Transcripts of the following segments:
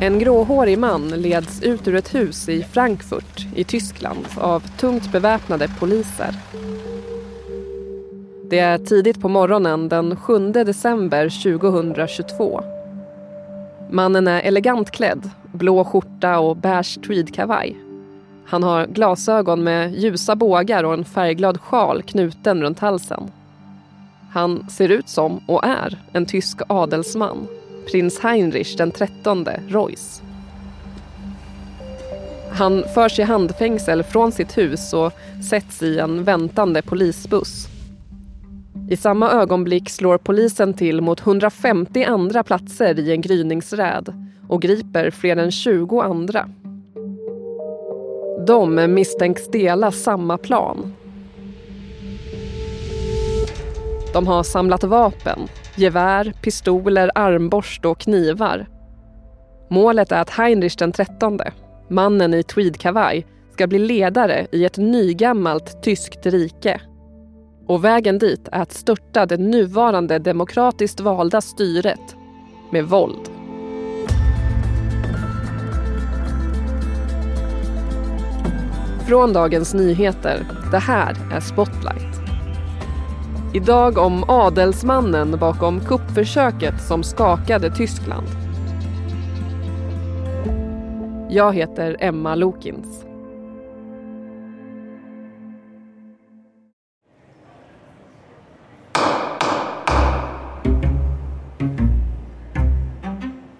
En gråhårig man leds ut ur ett hus i Frankfurt i Tyskland av tungt beväpnade poliser. Det är tidigt på morgonen den 7 december 2022. Mannen är elegant klädd, blå skjorta och beige tweedkavaj. Han har glasögon med ljusa bågar och en färgglad sjal knuten runt halsen. Han ser ut som, och är, en tysk adelsman. Prins Heinrich den trettonde Reuss. Han förs i handfängsel från sitt hus och sätts i en väntande polisbuss. I samma ögonblick slår polisen till mot 150 andra platser i en gryningsräd och griper fler än 20 andra. De misstänks dela samma plan. De har samlat vapen, gevär, pistoler, armborst och knivar. Målet är att Heinrich den trettonde, mannen i tweedkavaj, ska bli ledare i ett nygammalt tyskt rike. Och vägen dit är att störta det nuvarande demokratiskt valda styret med våld. Från Dagens Nyheter. Det här är Spotlight. Idag om adelsmannen bakom kuppförsöket som skakade Tyskland. Jag heter Emma Lokins.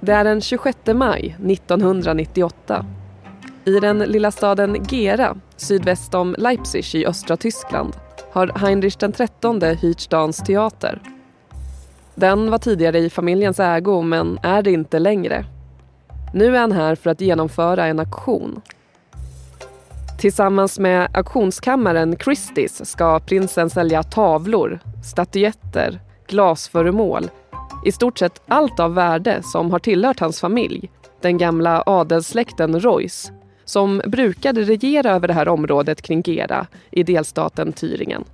Det är den 26 maj 1998 i den lilla staden Gera, sydväst om Leipzig i östra Tyskland, har Heinrich den hyrt stans teater. Den var tidigare i familjens ägo, men är det inte längre. Nu är han här för att genomföra en auktion. Tillsammans med auktionskammaren Christie's ska prinsen sälja tavlor, statyetter, glasföremål i stort sett allt av värde som har tillhört hans familj, den gamla adelssläkten Reuss som brukade regera över det här området kring Gera i delstaten Thüringen.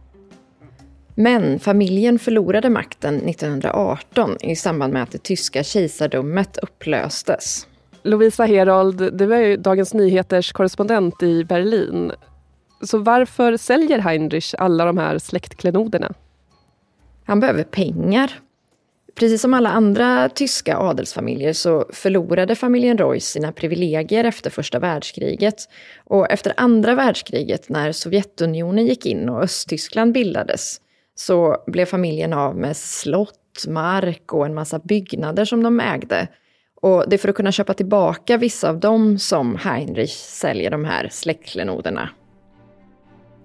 Men familjen förlorade makten 1918 i samband med att det tyska kejsardömet upplöstes. Lovisa Herold, du är ju Dagens Nyheters korrespondent i Berlin. Så varför säljer Heinrich alla de här släktklenoderna? Han behöver pengar. Precis som alla andra tyska adelsfamiljer så förlorade familjen Reuss sina privilegier efter första världskriget. Och efter andra världskriget, när Sovjetunionen gick in och Östtyskland bildades, så blev familjen av med slott, mark och en massa byggnader som de ägde. Och det är för att kunna köpa tillbaka vissa av dem som Heinrich säljer de här släktklenoderna.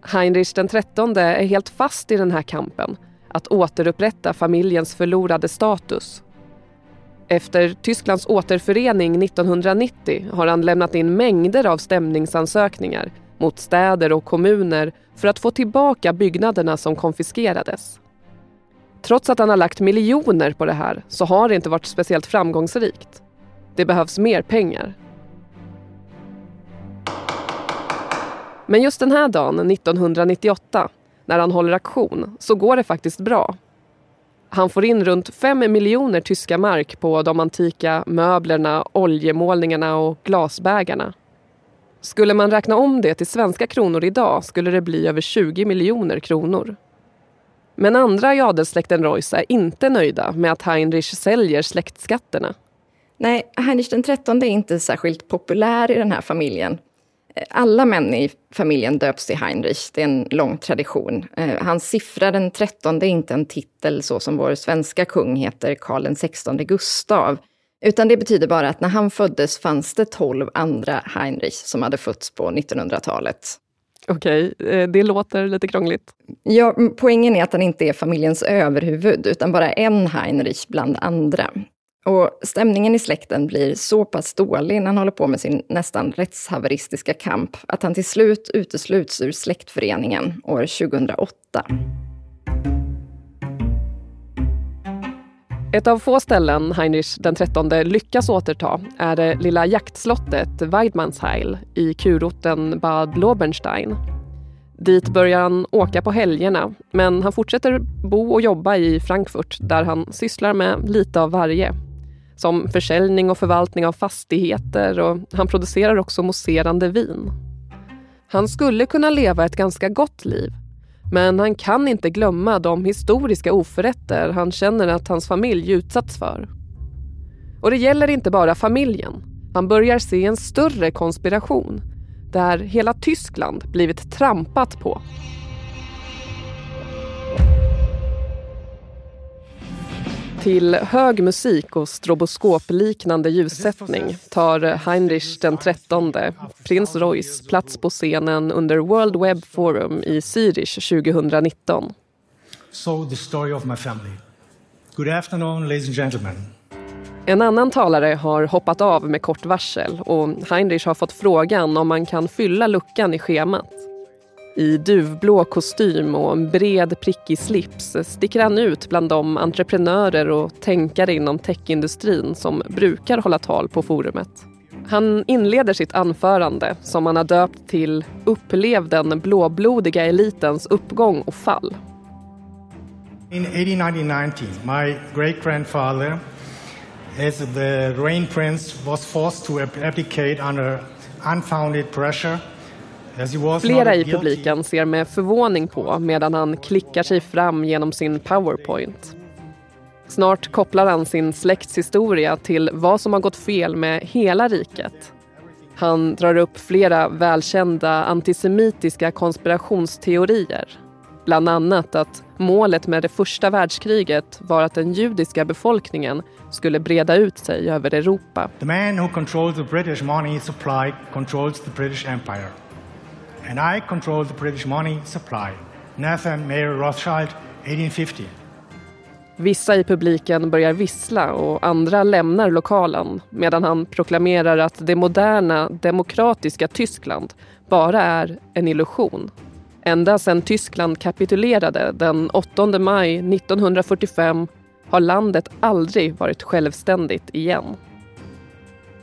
Heinrich den trettonde är helt fast i den här kampen att återupprätta familjens förlorade status. Efter Tysklands återförening 1990 har han lämnat in mängder av stämningsansökningar mot städer och kommuner för att få tillbaka byggnaderna som konfiskerades. Trots att han har lagt miljoner på det här så har det inte varit speciellt framgångsrikt. Det behövs mer pengar. Men just den här dagen, 1998, när han håller aktion så går det faktiskt bra. Han får in runt 5 miljoner tyska mark på de antika möblerna, oljemålningarna och glasbägarna. Skulle man räkna om det till svenska kronor idag skulle det bli över 20 miljoner kronor. Men andra i adelssläkten Reuss är inte nöjda med att Heinrich säljer släktskatterna. Nej, Heinrich den trettonde är inte särskilt populär i den här familjen. Alla män i familjen döps till Heinrich, det är en lång tradition. Eh, hans siffra den trettonde är inte en titel så som vår svenska kung heter Karl XVI Gustav. Utan det betyder bara att när han föddes fanns det tolv andra Heinrich som hade fötts på 1900-talet. Okej, okay, eh, det låter lite krångligt. Ja, poängen är att han inte är familjens överhuvud, utan bara en Heinrich bland andra. Och stämningen i släkten blir så pass dålig när han håller på med sin nästan rättshaveristiska kamp att han till slut utesluts ur släktföreningen år 2008. Ett av få ställen Heinrich den XIII lyckas återta är det lilla jaktslottet Weidmannsheil i kurorten Bad Lobenstein. Dit börjar han åka på helgerna, men han fortsätter bo och jobba i Frankfurt där han sysslar med lite av varje som försäljning och förvaltning av fastigheter och han producerar också mousserande vin. Han skulle kunna leva ett ganska gott liv men han kan inte glömma de historiska oförrätter han känner att hans familj utsatts för. Och det gäller inte bara familjen. Han börjar se en större konspiration där hela Tyskland blivit trampat på. Till hög musik och stroboskopliknande ljussättning tar Heinrich den trettonde, prins Royce, plats på scenen under World Web Forum i Zürich 2019. So the story of my family. Good afternoon, ladies and gentlemen. En annan talare har hoppat av med kort varsel och Heinrich har fått frågan om man kan fylla luckan i schemat. I duvblå kostym och en bred prickig slips sticker han ut bland de entreprenörer och tänkare inom techindustrin som brukar hålla tal på forumet. Han inleder sitt anförande, som han har döpt till Upplev den blåblodiga elitens uppgång och fall. In 1890, my great grandfather, as the reign prince, was forced to abdicate under unfounded pressure Flera i publiken ser med förvåning på medan han klickar sig fram genom sin powerpoint. Snart kopplar han sin släktshistoria till vad som har gått fel med hela riket. Han drar upp flera välkända antisemitiska konspirationsteorier. Bland annat att målet med det första världskriget var att den judiska befolkningen skulle breda ut sig över Europa. The man who controls the British money supply controls the British Empire and I control the British money supply. Nathan Mayer Rothschild, 1850. Vissa i publiken börjar vissla och andra lämnar lokalen medan han proklamerar att det moderna demokratiska Tyskland bara är en illusion. Ända sedan Tyskland kapitulerade den 8 maj 1945 har landet aldrig varit självständigt igen.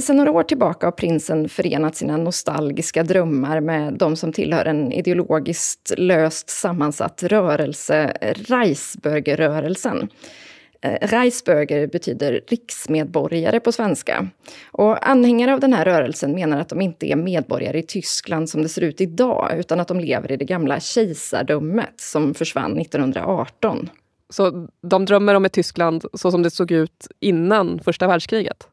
Sedan några år tillbaka har prinsen förenat sina nostalgiska drömmar med de som tillhör en ideologiskt löst sammansatt rörelse, Reisbergerrörelsen. Eh, Reisberger betyder riksmedborgare på svenska. Och anhängare av den här rörelsen menar att de inte är medborgare i Tyskland som det ser ut idag, utan att de lever i det gamla kejsardömet som försvann 1918. Så de drömmer om ett Tyskland så som det såg ut innan första världskriget?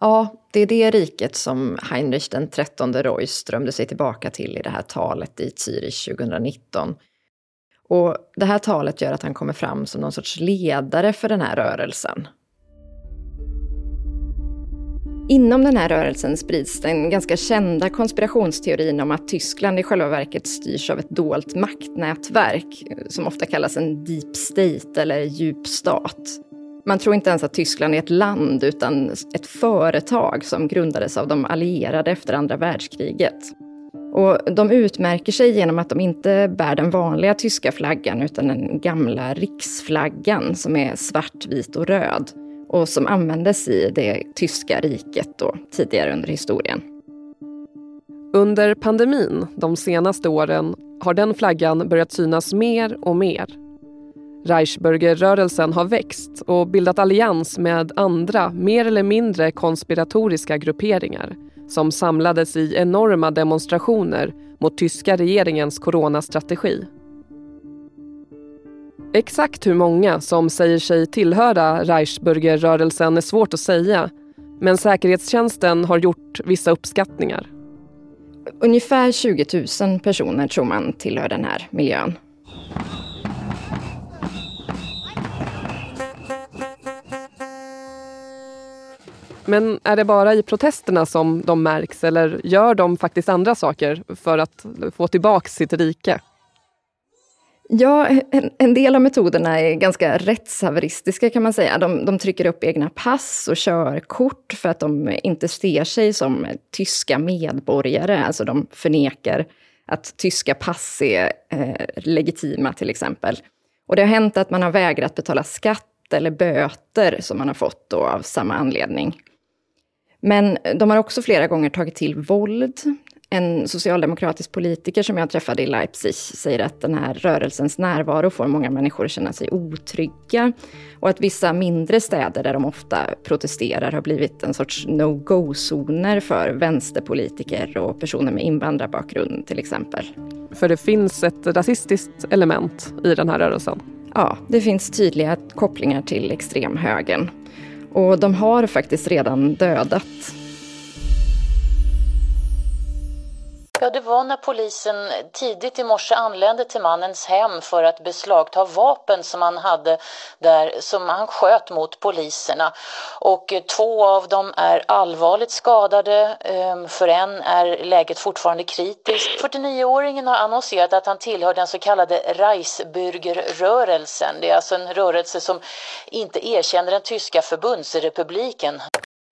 Ja, det är det riket som Heinrich den trettonde Reuss drömde sig tillbaka till i det här talet i Zürich 2019. Och det här talet gör att han kommer fram som någon sorts ledare för den här rörelsen. Inom den här rörelsen sprids den ganska kända konspirationsteorin om att Tyskland i själva verket styrs av ett dolt maktnätverk som ofta kallas en deep state eller djup stat. Man tror inte ens att Tyskland är ett land utan ett företag som grundades av de allierade efter andra världskriget. Och de utmärker sig genom att de inte bär den vanliga tyska flaggan utan den gamla riksflaggan som är svart, vit och röd och som användes i det tyska riket då, tidigare under historien. Under pandemin de senaste åren har den flaggan börjat synas mer och mer. Reichsbürgerrörelsen har växt och bildat allians med andra mer eller mindre konspiratoriska grupperingar som samlades i enorma demonstrationer mot tyska regeringens coronastrategi. Exakt hur många som säger sig tillhöra Reichsbürgerrörelsen är svårt att säga men säkerhetstjänsten har gjort vissa uppskattningar. Ungefär 20 000 personer tror man tillhör den här miljön. Men är det bara i protesterna som de märks eller gör de faktiskt andra saker för att få tillbaka sitt rike? Ja, en, en, del av metoderna är ganska rättshaveristiska kan man säga. De, de, trycker upp egna pass och körkort för att de inte ser sig som tyska medborgare. Alltså de förnekar att tyska pass är eh, legitima till exempel. Och det har hänt att man har vägrat betala skatt eller böter som man har fått då av samma anledning. Men de har också flera gånger tagit till våld. En socialdemokratisk politiker som jag träffade i Leipzig säger att den här rörelsens närvaro får många människor att känna sig otrygga. Och att vissa mindre städer där de ofta protesterar har blivit en sorts no-go-zoner för vänsterpolitiker och personer med invandrarbakgrund till exempel. För det finns ett rasistiskt element i den här rörelsen? Ja, det finns tydliga kopplingar till extremhögern. Och de har faktiskt redan dödat Ja, det var när polisen tidigt i morse anlände till mannens hem för att beslagta vapen som han hade där, som han sköt mot poliserna. Och eh, två av dem är allvarligt skadade, ehm, för en är läget fortfarande kritiskt. 49-åringen har annonserat att han tillhör den så kallade Reisbürgerrörelsen. Det är alltså en rörelse som inte erkänner den tyska förbundsrepubliken.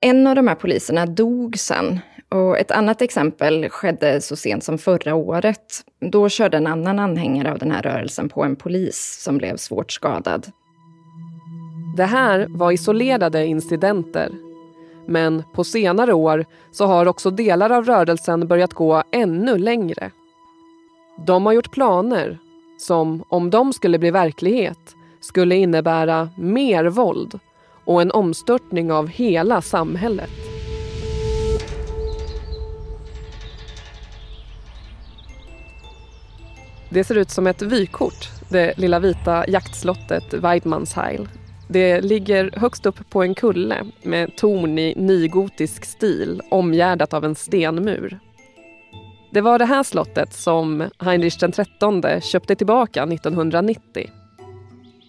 En av de här poliserna dog sen och ett annat exempel skedde så sent som förra året. Då körde en annan anhängare av den här rörelsen på en polis som blev svårt skadad. Det här var isolerade incidenter. Men på senare år så har också delar av rörelsen börjat gå ännu längre. De har gjort planer som, om de skulle bli verklighet, skulle innebära mer våld och en omstörtning av hela samhället. Det ser ut som ett vykort, det lilla vita jaktslottet Weidmannsheil. Det ligger högst upp på en kulle med torn i nygotisk stil omgärdat av en stenmur. Det var det här slottet som Heinrich XIII köpte tillbaka 1990.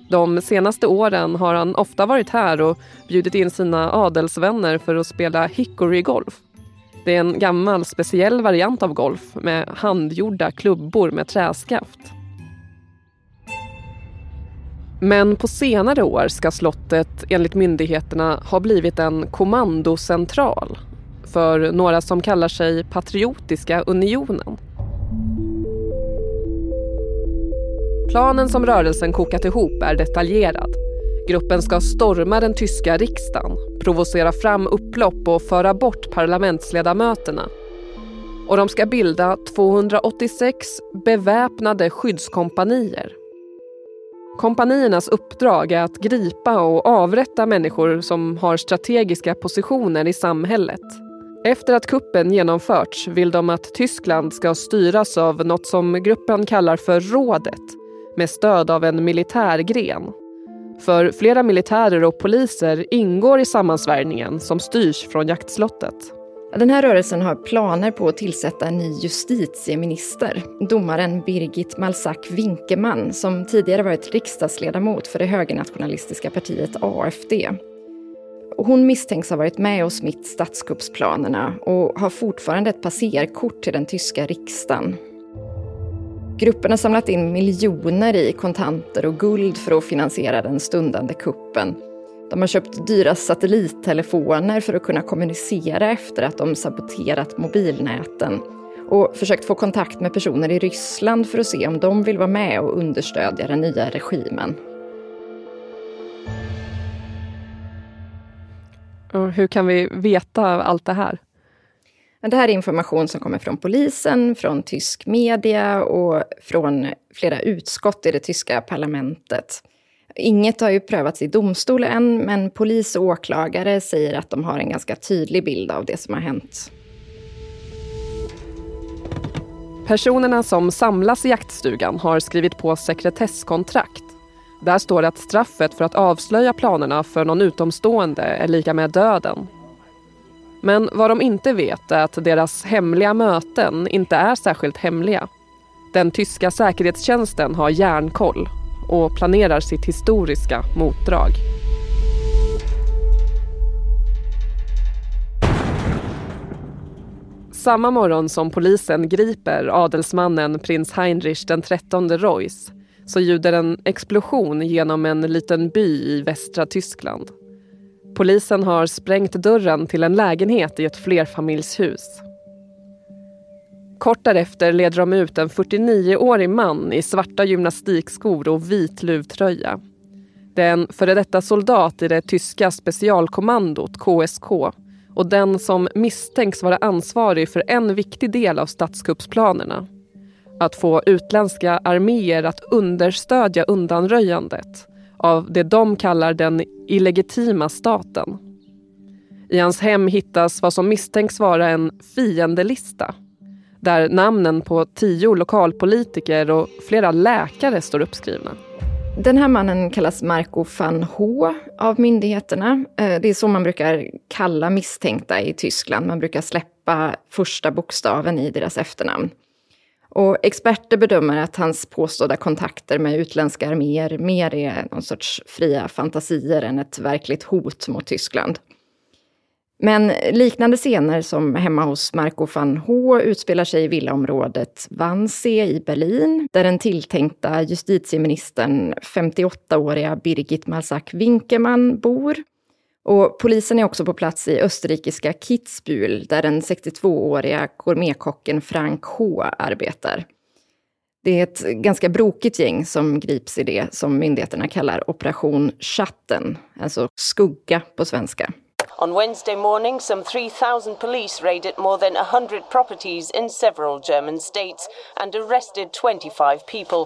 De senaste åren har han ofta varit här och bjudit in sina adelsvänner för att spela hickory-golf. Det är en gammal speciell variant av golf med handgjorda klubbor med träskaft. Men på senare år ska slottet enligt myndigheterna ha blivit en kommandocentral för några som kallar sig Patriotiska unionen. Planen som rörelsen kokat ihop är detaljerad. Gruppen ska storma den tyska riksdagen, provocera fram upplopp och föra bort parlamentsledamöterna. Och de ska bilda 286 beväpnade skyddskompanier. Kompaniernas uppdrag är att gripa och avrätta människor som har strategiska positioner i samhället. Efter att kuppen genomförts vill de att Tyskland ska styras av något som gruppen kallar för rådet med stöd av en militärgren. För flera militärer och poliser ingår i sammansvärjningen som styrs från jaktslottet. Den här rörelsen har planer på att tillsätta en ny justitieminister. Domaren Birgit Malsack Winkeman som tidigare varit riksdagsledamot för det högernationalistiska partiet AFD. Hon misstänks ha varit med och smitt statskuppsplanerna och har fortfarande ett passerkort till den tyska riksdagen. Gruppen har samlat in miljoner i kontanter och guld för att finansiera den stundande kuppen. De har köpt dyra satellittelefoner för att kunna kommunicera efter att de saboterat mobilnäten och försökt få kontakt med personer i Ryssland för att se om de vill vara med och understödja den nya regimen. Och hur kan vi veta allt det här? Men det här är information som kommer från polisen, från tysk media och från flera utskott i det tyska parlamentet. Inget har ju prövats i domstol än, men polis och åklagare säger att de har en ganska tydlig bild av det som har hänt. Personerna som samlas i jaktstugan har skrivit på sekretesskontrakt. Där står det att straffet för att avslöja planerna för någon utomstående är lika med döden men vad de inte vet är att deras hemliga möten inte är särskilt hemliga. Den tyska säkerhetstjänsten har järnkoll och planerar sitt historiska motdrag. Samma morgon som polisen griper adelsmannen prins Heinrich den trettonde Reuss så ljuder en explosion genom en liten by i västra Tyskland. Polisen har sprängt dörren till en lägenhet i ett flerfamiljshus. Kort därefter leder de ut en 49-årig man i svarta gymnastikskor och vit luvtröja. Det är en före detta soldat i det tyska specialkommandot KSK och den som misstänks vara ansvarig för en viktig del av statskuppsplanerna. Att få utländska arméer att understödja undanröjandet av det de kallar den illegitima staten. I hans hem hittas vad som misstänks vara en fiendelista där namnen på tio lokalpolitiker och flera läkare står uppskrivna. Den här mannen kallas Marco van H av myndigheterna. Eh, det är så man brukar kalla misstänkta i Tyskland. Man brukar släppa första bokstaven i deras efternamn. Och experter bedömer att hans påstådda kontakter med utländska arméer mer är någon sorts fria fantasier än ett verkligt hot mot Tyskland. Men liknande scener som hemma hos Marco van H utspelar sig i villaområdet Wannsee i Berlin, där den tilltänkta justitieministern, 58-åriga Birgit Malsack-Winkemann, bor. Och polisen är också på plats i österrikiska Kitzbühel, där den 62-åriga gourmetkocken Frank H arbetar. Det är ett ganska brokigt gäng som grips i det som myndigheterna kallar Operation chatten, alltså skugga på svenska. On Wednesday morning, some 3,000 police raided more than 100 properties in several German states and arrested 25 people.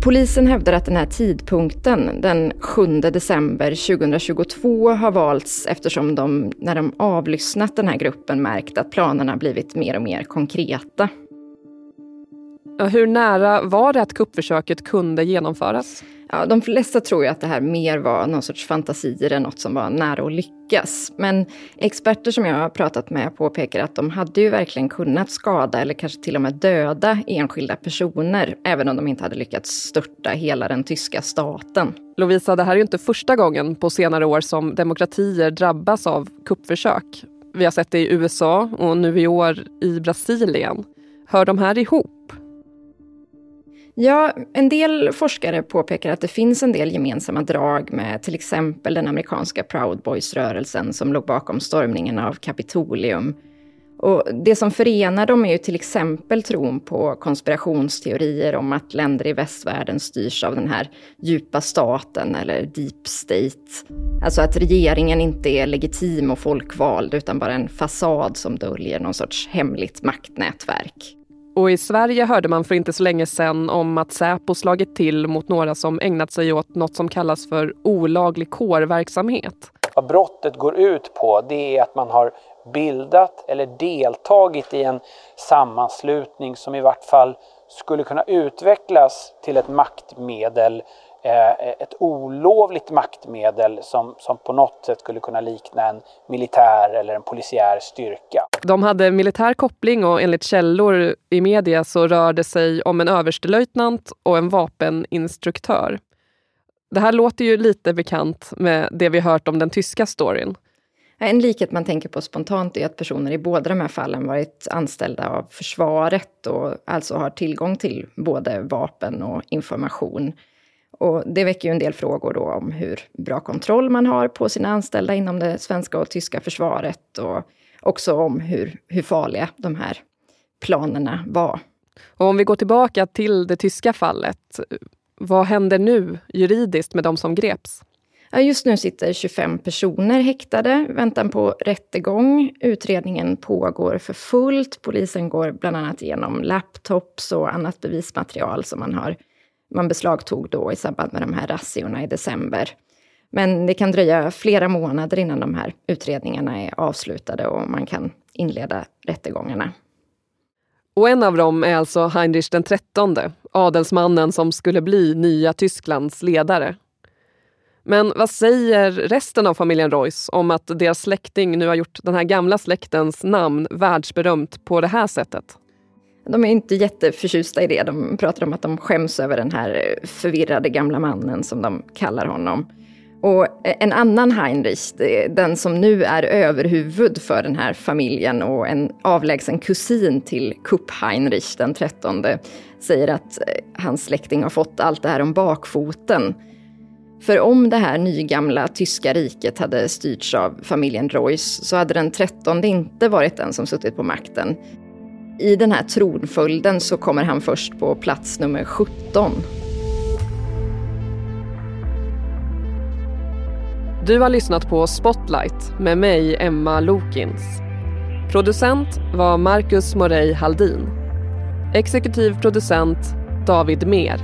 Polisen hävdar att den här tidpunkten, den 7 december 2022, har valts eftersom de, när de avlyssnat den här gruppen, märkt att planerna blivit mer och mer konkreta. Hur nära var det att kuppförsöket kunde genomföras? Ja, de flesta tror ju att det här mer var någon sorts fantasier än något som var nära att lyckas. Men experter som jag har pratat med påpekar att de hade ju verkligen kunnat skada eller kanske till och med döda enskilda personer, även om de inte hade lyckats störta hela den tyska staten. Lovisa, det här är ju inte första gången på senare år som demokratier drabbas av kuppförsök. Vi har sett det i USA och nu i år i Brasilien. Hör de här ihop? Ja, en del forskare påpekar att det finns en del gemensamma drag med till exempel den amerikanska Proud Boys-rörelsen som låg bakom stormningen av Kapitolium. Och det som förenar dem är ju till exempel tron på konspirationsteorier om att länder i västvärlden styrs av den här djupa staten eller deep state. Alltså att regeringen inte är legitim och folkvald utan bara en fasad som döljer någon sorts hemligt maktnätverk. Och i Sverige hörde man för inte så länge sedan om att Säpo slagit till mot några som ägnat sig åt något som kallas för olaglig kårverksamhet. Vad brottet går ut på det är att man har bildat eller deltagit i en sammanslutning som i vart fall skulle kunna utvecklas till ett maktmedel ett olovligt maktmedel som, som på något sätt skulle kunna likna en militär eller en polisiär styrka. De hade militär koppling och enligt källor i media så rör det sig om en överstelöjtnant och en vapeninstruktör. Det här låter ju lite bekant med det vi hört om den tyska storyn. En likhet man tänker på spontant är att personer i båda de här fallen varit anställda av försvaret och alltså har tillgång till både vapen och information. Och det väcker ju en del frågor då om hur bra kontroll man har på sina anställda inom det svenska och tyska försvaret och också om hur, hur farliga de här planerna var. Och om vi går tillbaka till det tyska fallet, vad händer nu juridiskt med de som greps? Just nu sitter 25 personer häktade, väntan på rättegång. Utredningen pågår för fullt. Polisen går bland annat igenom laptops och annat bevismaterial som man, har, man beslagtog då i samband med de här razziorna i december. Men det kan dröja flera månader innan de här utredningarna är avslutade och man kan inleda rättegångarna. Och en av dem är alltså Heinrich den trettonde, adelsmannen som skulle bli nya Tysklands ledare. Men vad säger resten av familjen Reuss om att deras släkting nu har gjort den här gamla släktens namn världsberömt på det här sättet? De är inte jätteförtjusta i det. De pratar om att de skäms över den här förvirrade gamla mannen som de kallar honom. Och en annan Heinrich, den som nu är överhuvud för den här familjen och en avlägsen kusin till Kupp-Heinrich den trettonde, säger att eh, hans släkting har fått allt det här om bakfoten. För om det här nygamla tyska riket hade styrts av familjen Reuss så hade den trettonde inte varit den som suttit på makten. I den här tronföljden så kommer han först på plats nummer 17. Du har lyssnat på Spotlight med mig, Emma Lokins. Producent var Marcus Morey Haldin. Exekutiv producent David Mer.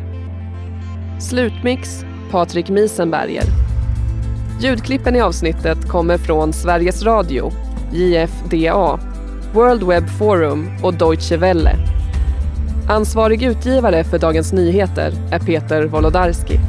Slutmix Patrik Miesenberger. Ljudklippen i avsnittet kommer från Sveriges Radio, JFDA, World Web Forum och Deutsche Welle. Ansvarig utgivare för Dagens Nyheter är Peter Wolodarski.